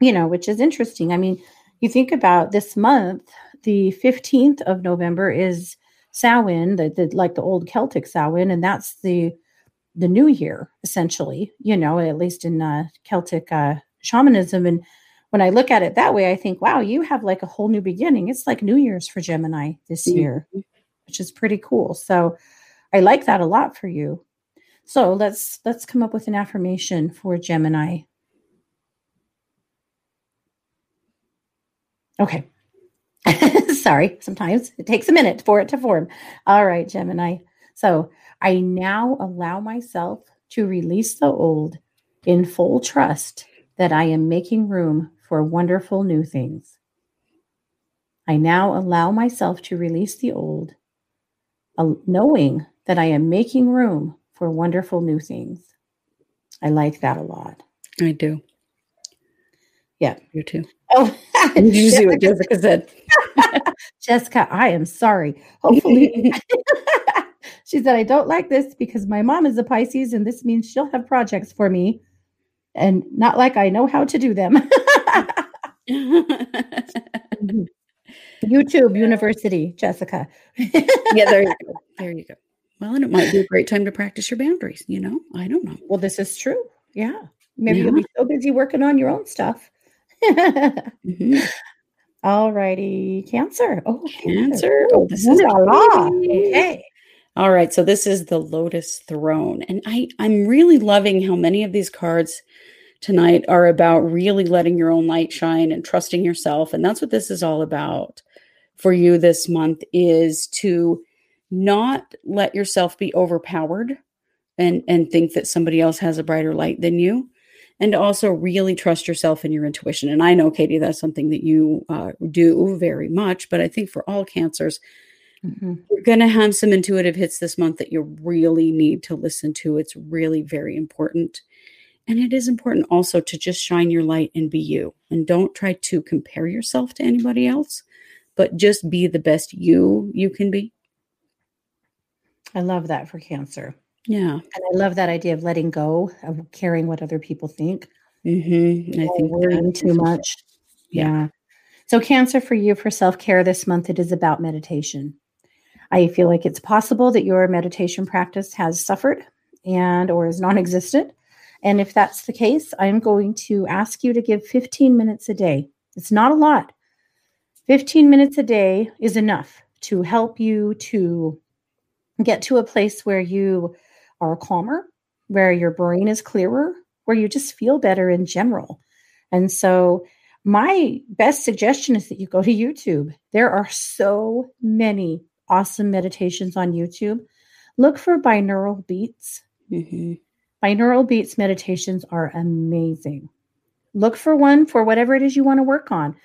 you know, which is interesting. I mean, you think about this month, the 15th of November is Samhain, the, the like the old Celtic Samhain, and that's the the new year essentially, you know, at least in uh, Celtic uh, shamanism. And when I look at it that way, I think, wow, you have like a whole new beginning. It's like New Year's for Gemini this mm-hmm. year, which is pretty cool. So I like that a lot for you. So let's let's come up with an affirmation for Gemini. Okay. Sorry, sometimes it takes a minute for it to form. All right, Gemini. So I now allow myself to release the old in full trust that I am making room for wonderful new things. I now allow myself to release the old, uh, knowing that I am making room for wonderful new things. I like that a lot. I do. Yeah. You too. Oh, did you see what Jessica said? Jessica, I am sorry. Hopefully, she said, I don't like this because my mom is a Pisces and this means she'll have projects for me and not like I know how to do them. YouTube University, Jessica. yeah, there you go. There you go. Well, and it might be a great time to practice your boundaries. You know, I don't know. Well, this is true. Yeah. Maybe yeah. you'll be so busy working on your own stuff. mm-hmm. All righty. Cancer. Oh, cancer. Oh, this is okay. All right. So this is the Lotus Throne. And I, I'm really loving how many of these cards tonight are about really letting your own light shine and trusting yourself. And that's what this is all about for you this month is to not let yourself be overpowered and and think that somebody else has a brighter light than you and also really trust yourself and your intuition. And i know katie that's something that you uh, do very much but i think for all cancers mm-hmm. you're going to have some intuitive hits this month that you really need to listen to. It's really very important. And it is important also to just shine your light and be you. And don't try to compare yourself to anybody else but just be the best you you can be I love that for cancer. Yeah. And I love that idea of letting go of caring what other people think. Mm-hmm. I think worrying too much. Yeah. yeah. So, cancer for you for self care this month, it is about meditation. I feel like it's possible that your meditation practice has suffered and or is non-existent. And if that's the case, I'm going to ask you to give 15 minutes a day. It's not a lot. 15 minutes a day is enough to help you to get to a place where you are calmer, where your brain is clearer, where you just feel better in general. And so, my best suggestion is that you go to YouTube. There are so many awesome meditations on YouTube. Look for binaural beats. Mm-hmm. Binaural beats meditations are amazing. Look for one for whatever it is you want to work on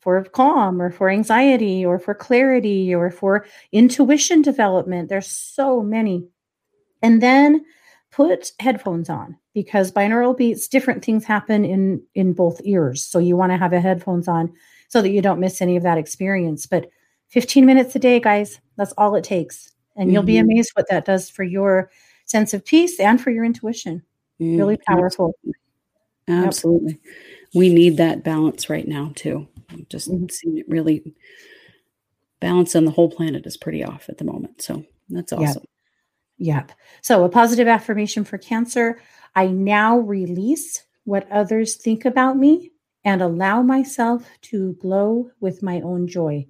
for calm or for anxiety or for clarity or for intuition development. There's so many. And then put headphones on because binaural beats different things happen in in both ears. So you want to have a headphones on so that you don't miss any of that experience. But 15 minutes a day, guys, that's all it takes. And mm-hmm. you'll be mm-hmm. amazed what that does for your sense of peace and for your intuition. Mm-hmm. Really powerful. Absolutely. Yep. We need that balance right now too. I'm just mm-hmm. seeing it really balance on the whole planet is pretty off at the moment. So that's awesome. Yep. yep. So a positive affirmation for cancer. I now release what others think about me and allow myself to glow with my own joy.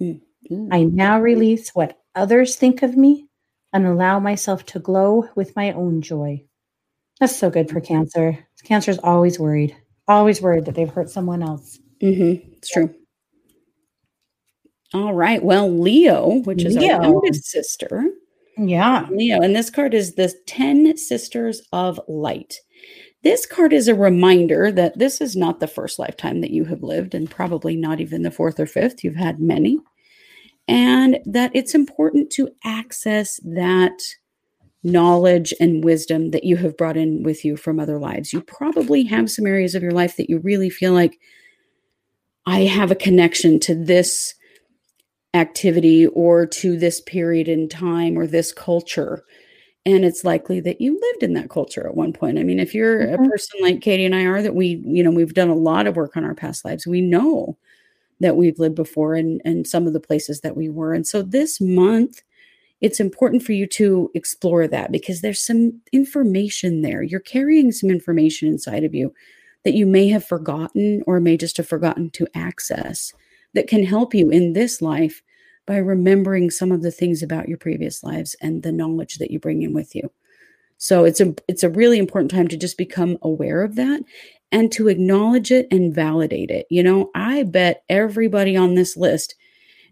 Mm-hmm. I now release what others think of me and allow myself to glow with my own joy. That's so good for cancer. Cancer is always worried, always worried that they've hurt someone else. Mm-hmm. It's true. All right. Well, Leo, which is Leo. our youngest sister. Yeah. Leo. And this card is the 10 Sisters of Light. This card is a reminder that this is not the first lifetime that you have lived, and probably not even the fourth or fifth. You've had many. And that it's important to access that knowledge and wisdom that you have brought in with you from other lives. You probably have some areas of your life that you really feel like I have a connection to this activity or to this period in time or this culture. And it's likely that you lived in that culture at one point. I mean, if you're mm-hmm. a person like Katie and I are, that we, you know, we've done a lot of work on our past lives, we know that we've lived before and, and some of the places that we were. And so this month, it's important for you to explore that because there's some information there. You're carrying some information inside of you that you may have forgotten or may just have forgotten to access that can help you in this life by remembering some of the things about your previous lives and the knowledge that you bring in with you. So it's a it's a really important time to just become aware of that and to acknowledge it and validate it. You know, I bet everybody on this list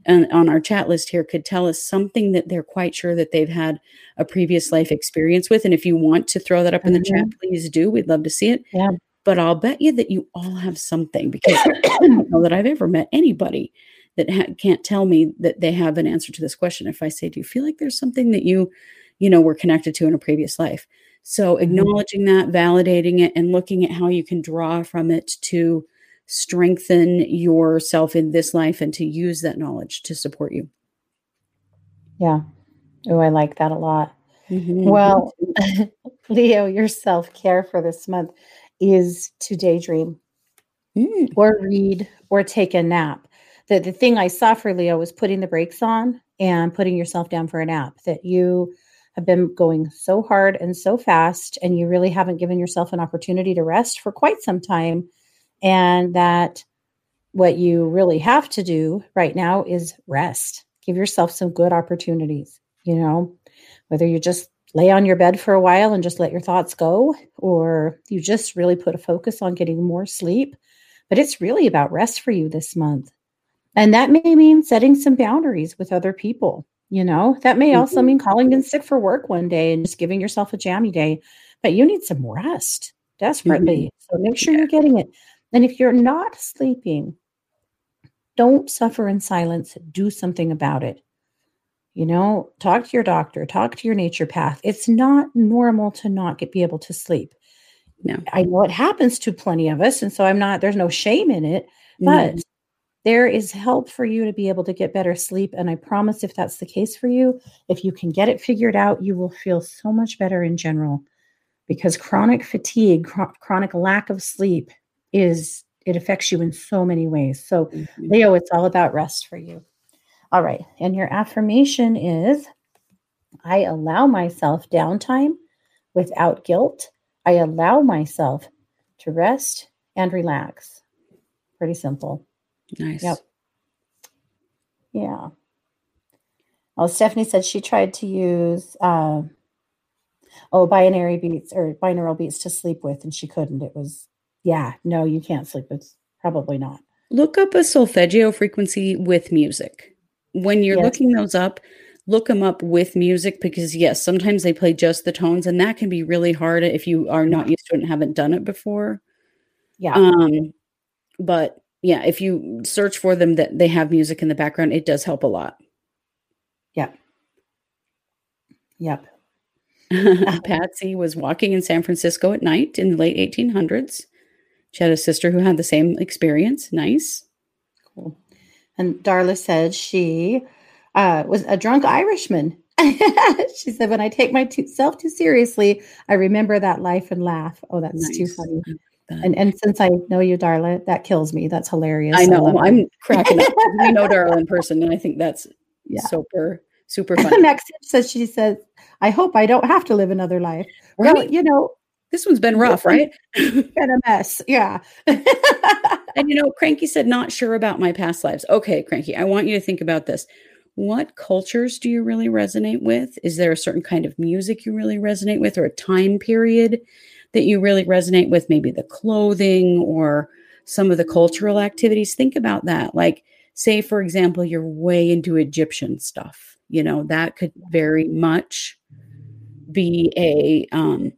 and on our chat list here could tell us something that they're quite sure that they've had a previous life experience with. And if you want to throw that up in the mm-hmm. chat, please do. We'd love to see it. Yeah but I'll bet you that you all have something because I don't know that I've ever met anybody that ha- can't tell me that they have an answer to this question. If I say, "Do you feel like there's something that you, you know, were connected to in a previous life?" So mm-hmm. acknowledging that, validating it, and looking at how you can draw from it to strengthen yourself in this life and to use that knowledge to support you. Yeah. Oh, I like that a lot. Mhm. Well, Leo, your self care for this month is to daydream Mm, or read or take a nap. The, the thing I saw for Leo was putting the brakes on and putting yourself down for a nap. That you have been going so hard and so fast, and you really haven't given yourself an opportunity to rest for quite some time. And that what you really have to do right now is rest. Give yourself some good opportunities, you know, whether you just lay on your bed for a while and just let your thoughts go, or you just really put a focus on getting more sleep. But it's really about rest for you this month. And that may mean setting some boundaries with other people. You know, that may also Mhm. mean calling in sick for work one day and just giving yourself a jammy day. But you need some rest desperately. So make sure you're getting it. And if you're not sleeping, don't suffer in silence. Do something about it. You know, talk to your doctor, talk to your naturopath. It's not normal to not get, be able to sleep. No. I know it happens to plenty of us. And so I'm not, there's no shame in it, but Mhm. there is help for you to be able to get better sleep. And I promise if that's the case for you, if you can get it figured out, you will feel so much better in general because chronic fatigue, chronic lack of sleep is, it affects you in so many ways. So. Leo, it's all about rest for you. All right. And your affirmation is I allow myself downtime without guilt. I allow myself to rest and relax. Pretty simple. nice. Yep. Yeah. Well, Stephanie said she tried to use uh, oh binary beats or binaural beats to sleep with, and she couldn't. It was yeah, no, you can't sleep. It's probably not. Look up a solfeggio frequency with music. When you're Yes. looking those up, look them up with music because yes, sometimes they play just the tones, and that can be really hard if you are not used to it and haven't done it before. Yeah. Um, but yeah, if you search for them that they have music in the background, it does help a lot. yep. Yep. Patsy was walking in San Francisco at night in the late 1800s. She had a sister who had the same experience. Nice. Cool. And Darla said she uh, was a drunk Irishman. she said, when I take myself too seriously, I remember that life and laugh. Oh, that's too funny. And and since I know you, Darla, that kills me. That's hilarious. I know. love. I'm cracking up. we know Darla in person, and I think that's Yeah. super, super funny. Maxine says she says, I hope I don't have to live another life. Well, you know, This one's been rough, right? been a mess. Yeah. And you know, Cranky said, not sure about my past lives. Okay, Cranky, I want you to think about this. What cultures do you really resonate with? Is there a certain kind of music you really resonate with, or a time period that you really resonate with? Maybe the clothing or some of the cultural activities. Think about that. Like, say, for example, you're way into Egyptian stuff. You know, that could very much be a um,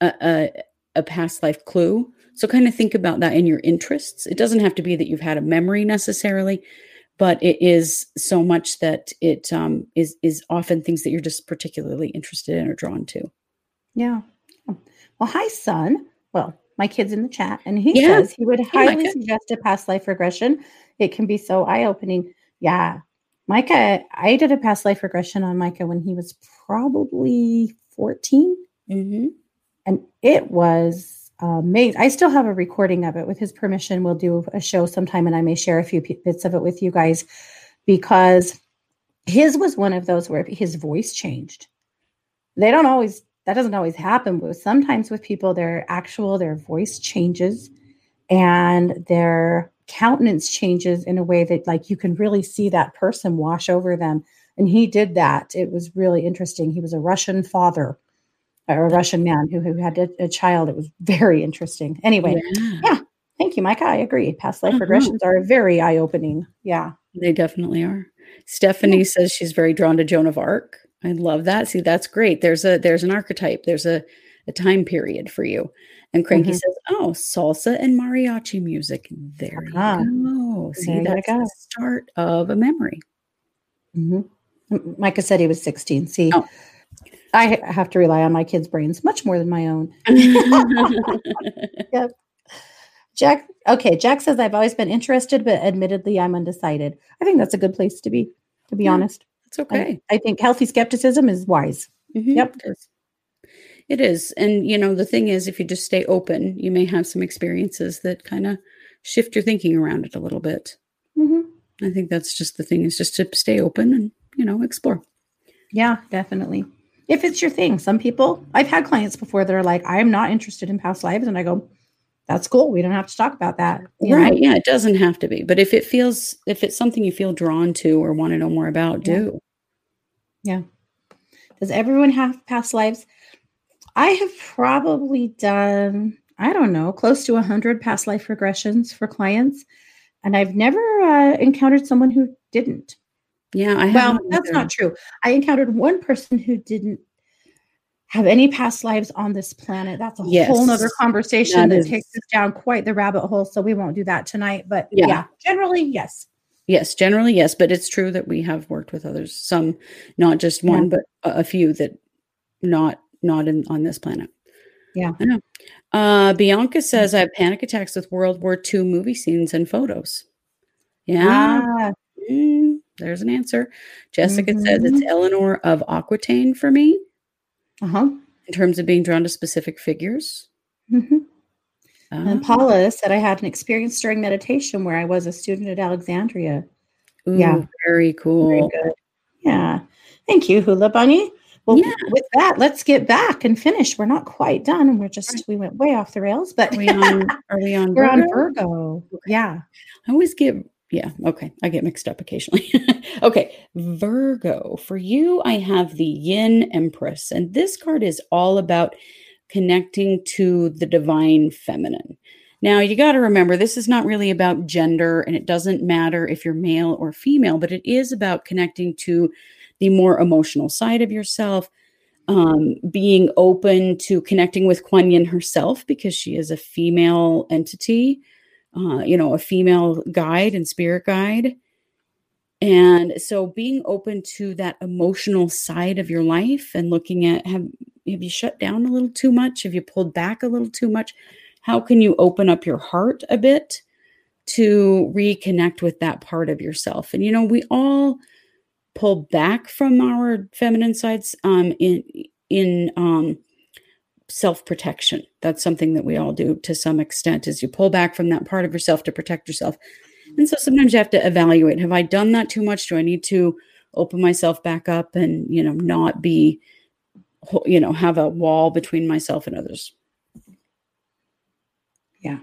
a, a, a past life clue. So kind of think about that in your interests. It doesn't have to be that you've had a memory necessarily, but it is so much that it um, is is often things that you're just particularly interested in or drawn to. yeah. Well, hi, son. Well, my kid's in the chat, and he Yeah. says he would highly Micah. suggest a past life regression. It can be so eye opening. Yeah. Micah, I did a past life regression on Micah when he was probably 14. Mm-hmm. And it was amazing. I still have a recording of it. With his permission, we'll do a show sometime, and I may share a few bits of it with you guys because his was one of those where his voice changed. They don't always. That doesn't always happen, but sometimes with people, their actual their voice changes, and their countenance changes in a way that like you can really see that person wash over them. And he did that. It was really interesting. He was a Russian father or a Russian man who, who had a, a child. It was very interesting. Anyway, Yeah, thank you, Micah. I agree. Past life Uh-huh. regressions are very eye opening. Yeah. they definitely are. Stephanie says she's very drawn to Joan of Arc. I love that. See, that's great. There's a there's an archetype. There's a a time period for you. And Cranky Mhm. says, "Oh, salsa and mariachi music. There you Ah, go. See, there you that's go. the start of a memory." Mhm. M- Micah said he was 16. See, Oh. I have to rely on my kids' brains much more than my own. yep. Jack, okay, Jack says I've always been interested, but admittedly I'm undecided. I think that's a good place to be, to be Yeah. honest. It's okay. I, I think healthy skepticism is wise. Mhm, Yep. It is. It is. And, you know, the thing is, if you just stay open, you may have some experiences that kind of shift your thinking around it a little bit. hmm I think that's just the thing is just to stay open and, you know, explore. Yeah, definitely. If it's your thing, some people, I've had clients before that are like, I'm not interested in past lives. And I go, that's cool. We don't have to talk about that. you know? Right. Yeah. It doesn't have to be. But if it feels, if it's something you feel drawn to or want to know more about, Yeah. do. Yeah. Does everyone have past lives? I have probably done, I don't know, close to 100 past life regressions for clients. And I've never uh, encountered someone who didn't. Yeah. I Well, that's either. not true. I encountered one person who didn't have any past lives on this planet. That's a whole nother conversation that takes us down quite the rabbit hole. So we won't do that tonight. But Yeah. yeah, generally, yes. Yes, generally, yes, but it's true that we have worked with others. Some, not just one, but a, a few that not not in on this planet. Yeah. I know. Uh, Bianca says I have panic attacks with World War II movie scenes and photos. Yeah, Ah, mm, there's an answer. Jessica says it's Mhm. Eleanor of Aquitaine for me uh-huh. in terms of being drawn to specific figures. hmm And Ah, Paula said I had an experience during meditation where I was a student at Alexandria. ooh, yeah. very cool. Very good. Yeah. Thank you, Hula Bunny. Well, Yeah. with that, let's get back and finish. We're not quite done, and we're just we went way off the rails, but Are we on? Are we on? we're on Virgo? Virgo. Yeah. I always get, yeah, okay. I get mixed up occasionally. okay. Virgo. For you, I have the Yin Empress. And this card is all about connecting to the divine feminine. Now, you got to remember, this is not really about gender, and it doesn't matter if you're male or female, but it is about connecting to the more emotional side of yourself, um, being open to connecting with Kuan Yin herself because she is a female entity uh, you know, a female guide and spirit guide. And so being open to that emotional side of your life and looking at have have you shut down a little too much? Have you pulled back a little too much? How can you open up your heart a bit to reconnect with that part of yourself? And you know, we all pull back from our feminine sides um in in um self-protection that's something that we all do to some extent is you pull back from that part of yourself to protect yourself and so sometimes you have to evaluate have i done that too much do i need to open myself back up and you know not be you know have a wall between myself and others Yeah.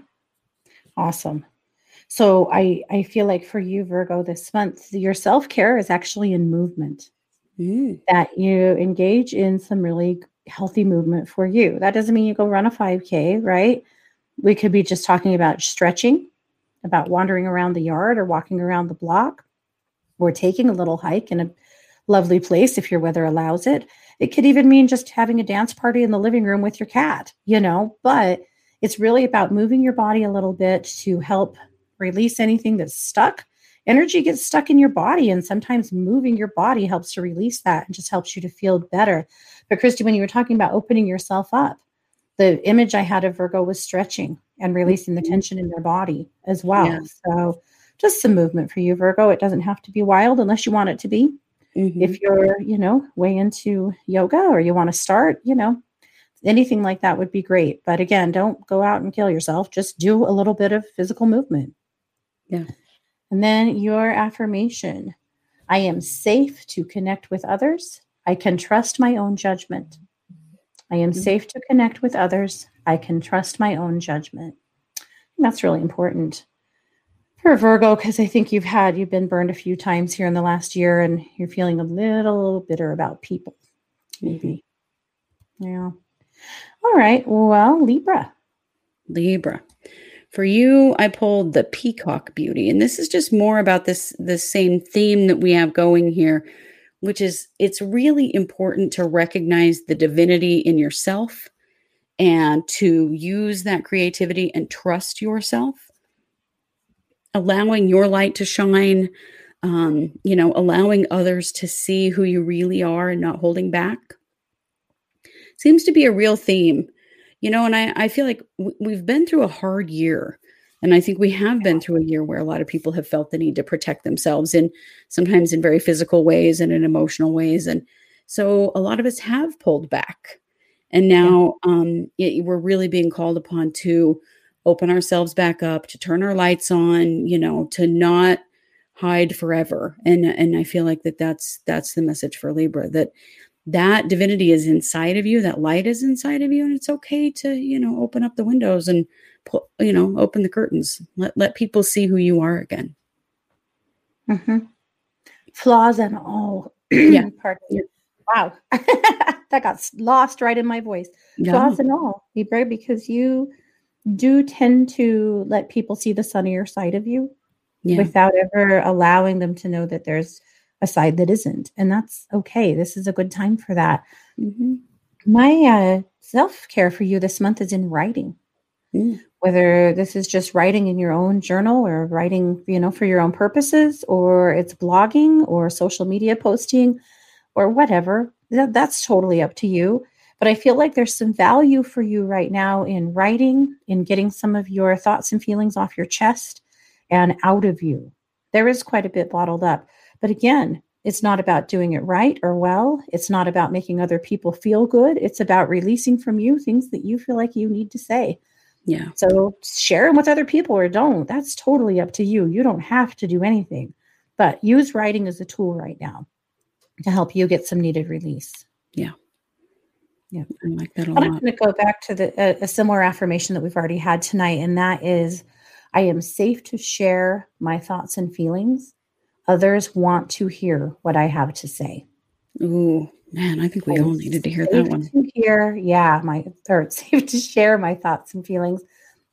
Awesome. So I I feel like for you, Virgo, this month, your self-care is actually in movement. Mm, That you engage in some really healthy movement for you. That doesn't mean you go run a 5K, right? We could be just talking about stretching, about wandering around the yard or walking around the block, or taking a little hike in a lovely place if your weather allows it. It could even mean just having a dance party in the living room with your cat, you know, but it's really about moving your body a little bit to help release anything that's stuck. Energy gets stuck in your body, and sometimes moving your body helps to release that and just helps you to feel better. But, Kristi, when you were talking about opening yourself up, the image I had of Virgo was stretching and releasing the Mhm. tension in their body as well. Yeah. So, just some movement for you, Virgo. It doesn't have to be wild unless you want it to be mhm. if you're you know way into yoga or you want to start you know anything like that would be great but again don't go out and kill yourself just do a little bit of physical movement Yeah. And then your affirmation i am safe to connect with others i can trust my own judgment i am Mhm. safe to connect with others i can trust my own judgment And that's really important for Virgo, because I think you've had you've been burned a few times here in the last year, and you're feeling a little bitter about people, maybe. Yeah. All right. Well, Libra. Libra. For you, I pulled the peacock beauty, and this is just more about this the same theme that we have going here, which is it's really important to recognize the divinity in yourself and to use that creativity and trust yourself, allowing your light to shine, um, you know, allowing others to see who you really are and not holding back. Seems to be a real theme you know and i, I feel like w- we've been through a hard year And I think we have been through a year where a lot of people have felt the need to protect themselves in sometimes in very physical ways and in emotional ways. And so a lot of us have pulled back. And now um, it, we're really being called upon to open ourselves back up, to turn our lights on, you know, to not hide forever. And and I feel like that that's that's the message for Libra that that divinity is inside of you, that light is inside of you, and it's okay to you know open up the windows and pull, you know open the curtains. Let let people see who you are again. Mm-hmm. Flaws and all. Yeah. Pardon me. Wow, that got lost right in my voice. Yeah. Flaws and all, Libra, because you do tend to let people see the sunnier side of you Yeah. without ever allowing them to know that there's a side that isn't. And that's okay. This is a good time for that. Mhm. My uh, self care for you this month is in writing. Mm. Whether this is just writing in your own journal or writing, you know, for your own purposes, or it's blogging or social media posting or whatever, that, that's totally up to you. But I feel like there's some value for you right now in writing, in getting some of your thoughts and feelings off your chest and out of you. There is quite a bit bottled up. But again, it's not about doing it right or well. It's not about making other people feel good. It's about releasing from you things that you feel like you need to say. Yeah. So share them with other people or don't. That's totally up to you. You don't have to do anything, but use writing as a tool right now to help you get some needed release. Yeah. Yeah. I like that a But I'm going to go back to the a, a similar affirmation that we've already had tonight, and that is, I am safe to share my thoughts and feelings. Others want to hear what I have to say. Ooh, man, I think we I all needed to hear that one. To hear, yeah, my or it's safe to share my thoughts and feelings.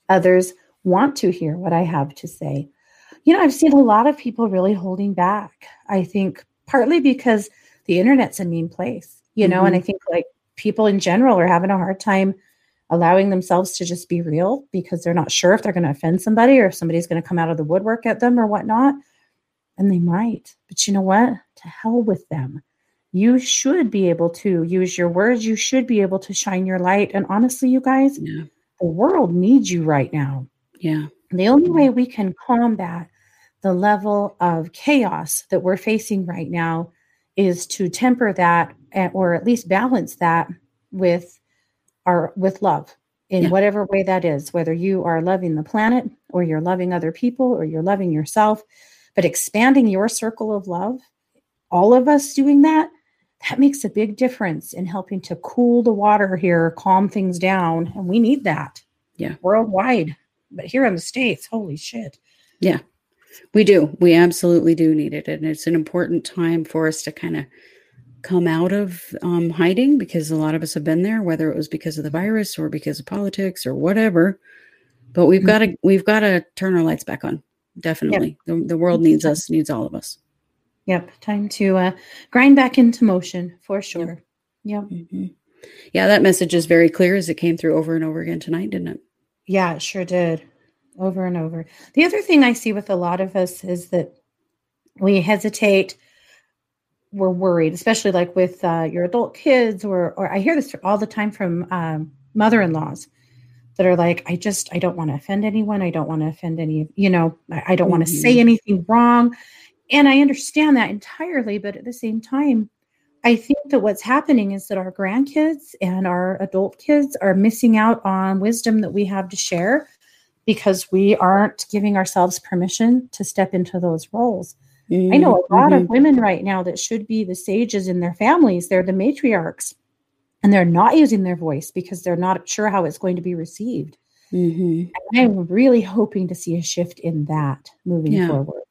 Others want to hear what I have to say. You know, I've seen a lot of people really holding back. I think partly because the internet's a mean place, you know, and I mm-hmm. think like people in general are having a hard time allowing themselves to just be real because they're not sure if they're going to offend somebody or if somebody's going to come out of the woodwork at them or whatnot. And they might. But you know what? To hell with them. You should be able to use your words. You should be able to shine your light. And honestly, you guys, Yeah. the world needs you right now. Yeah. The only way we can combat the level of chaos that we're facing right now is to temper that eh, or at least balance that with our with love in Yeah. whatever way that is whether you are loving the planet or you're loving other people or you're loving yourself but expanding your circle of love all of us doing that that makes a big difference in helping to cool the water here calm things down and we need that Yeah. worldwide but here in the states holy shit Yeah. We do. We absolutely do need it. And it's an important time for us to kind of come out of um, hiding because a lot of us have been there, whether it was because of the virus or because of politics or whatever. But we've got to we've got to turn our lights back on. Definitely, the, the world needs us, needs all of us. Yep, time to uh, grind back into motion for sure. Yep. Mhm. Yeah, that message is very clear as it came through over and over again tonight, didn't it? Yeah, it sure did. Over and over. The other thing I see with a lot of us is that we hesitate. We're worried, especially like with uh, your adult kids, or or I hear this all the time from um, mother-in-laws that are like, I just I don't want to offend anyone. I don't want to offend any. You know, I, don't want to say anything wrong. And I understand that entirely, but at the same time, I think that what's happening is that our grandkids and our adult kids are missing out on wisdom that we have to share because we aren't giving ourselves permission to step into those roles. I know a lot Mhm. of women right now that should be the sages in their families, they're the matriarchs, and they're not using their voice because they're not sure how it's going to be received. Mhm. And I'm really hoping to see a shift in that moving Yeah. forward.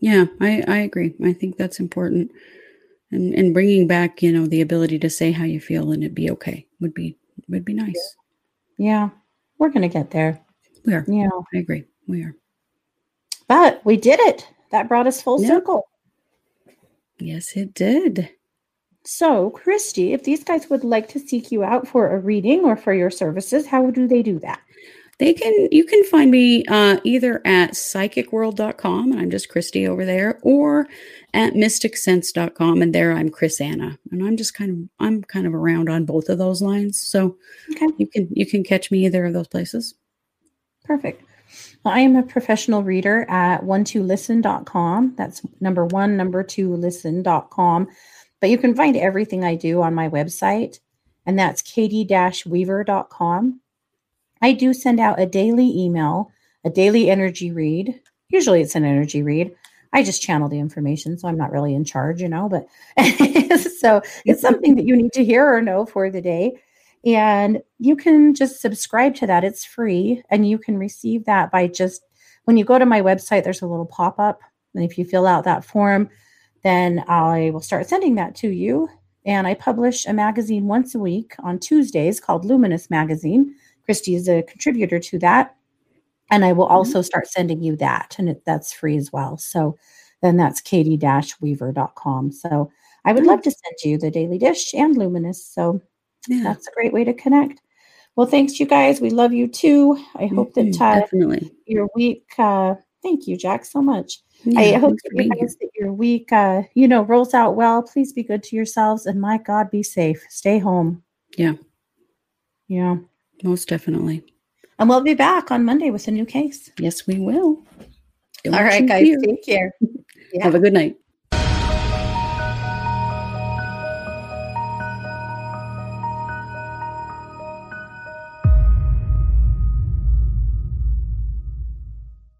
Yeah, I, I agree. I think that's important. And and bringing back, you know, the ability to say how you feel and it be okay would be would be nice. Yeah, we're going to get there. We are. Yeah. I agree. We are. But we did it. That brought us full Yeah. circle. Yes, it did. So, Kristi, if these guys would like to seek you out for a reading or for your services, how do they do that? They can you can find me uh, either at psychicworld.com and I'm just Christy over there or at mysticsense.com and there I'm Chris Anna and I'm just kind of I'm kind of around on both of those lines so Okay. you can you can catch me either of those places Perfect. Well, I am a professional reader at one2listen.com. That's number one, number two, listen.com. But you can find everything I do on my website, and that's katie-weaver.com. I do send out a daily email, a daily energy read. Usually it's an energy read. I just channel the information, so I'm not really in charge, you know, but so it's something that you need to hear or know for the day. And you can just subscribe to that. It's free. And you can receive that by just when you go to my website, there's a little pop up. And if you fill out that form, then I will start sending that to you. And I publish a magazine once a week on Tuesdays called Luminous Magazine. Kristi is a contributor to that. And I will mm-hmm. also start sending you that. And it, that's free as well. So then that's katie weaver.com. So I would love to send you the Daily Dish and Luminous. So yeah. that's a great way to connect. Well, thanks, you guys. We love you too. I hope that mm-hmm. uh, definitely your week. Uh, thank you, Jack, so much. Yeah, I hope you guys, that your week, uh, you know, rolls out well. Please be good to yourselves, and my God, be safe. Stay home. Yeah. Yeah. Most definitely. And we'll be back on Monday with a new case. Yes, we will. Don't All right, guys. Fear. Take care. Yeah. Have a good night.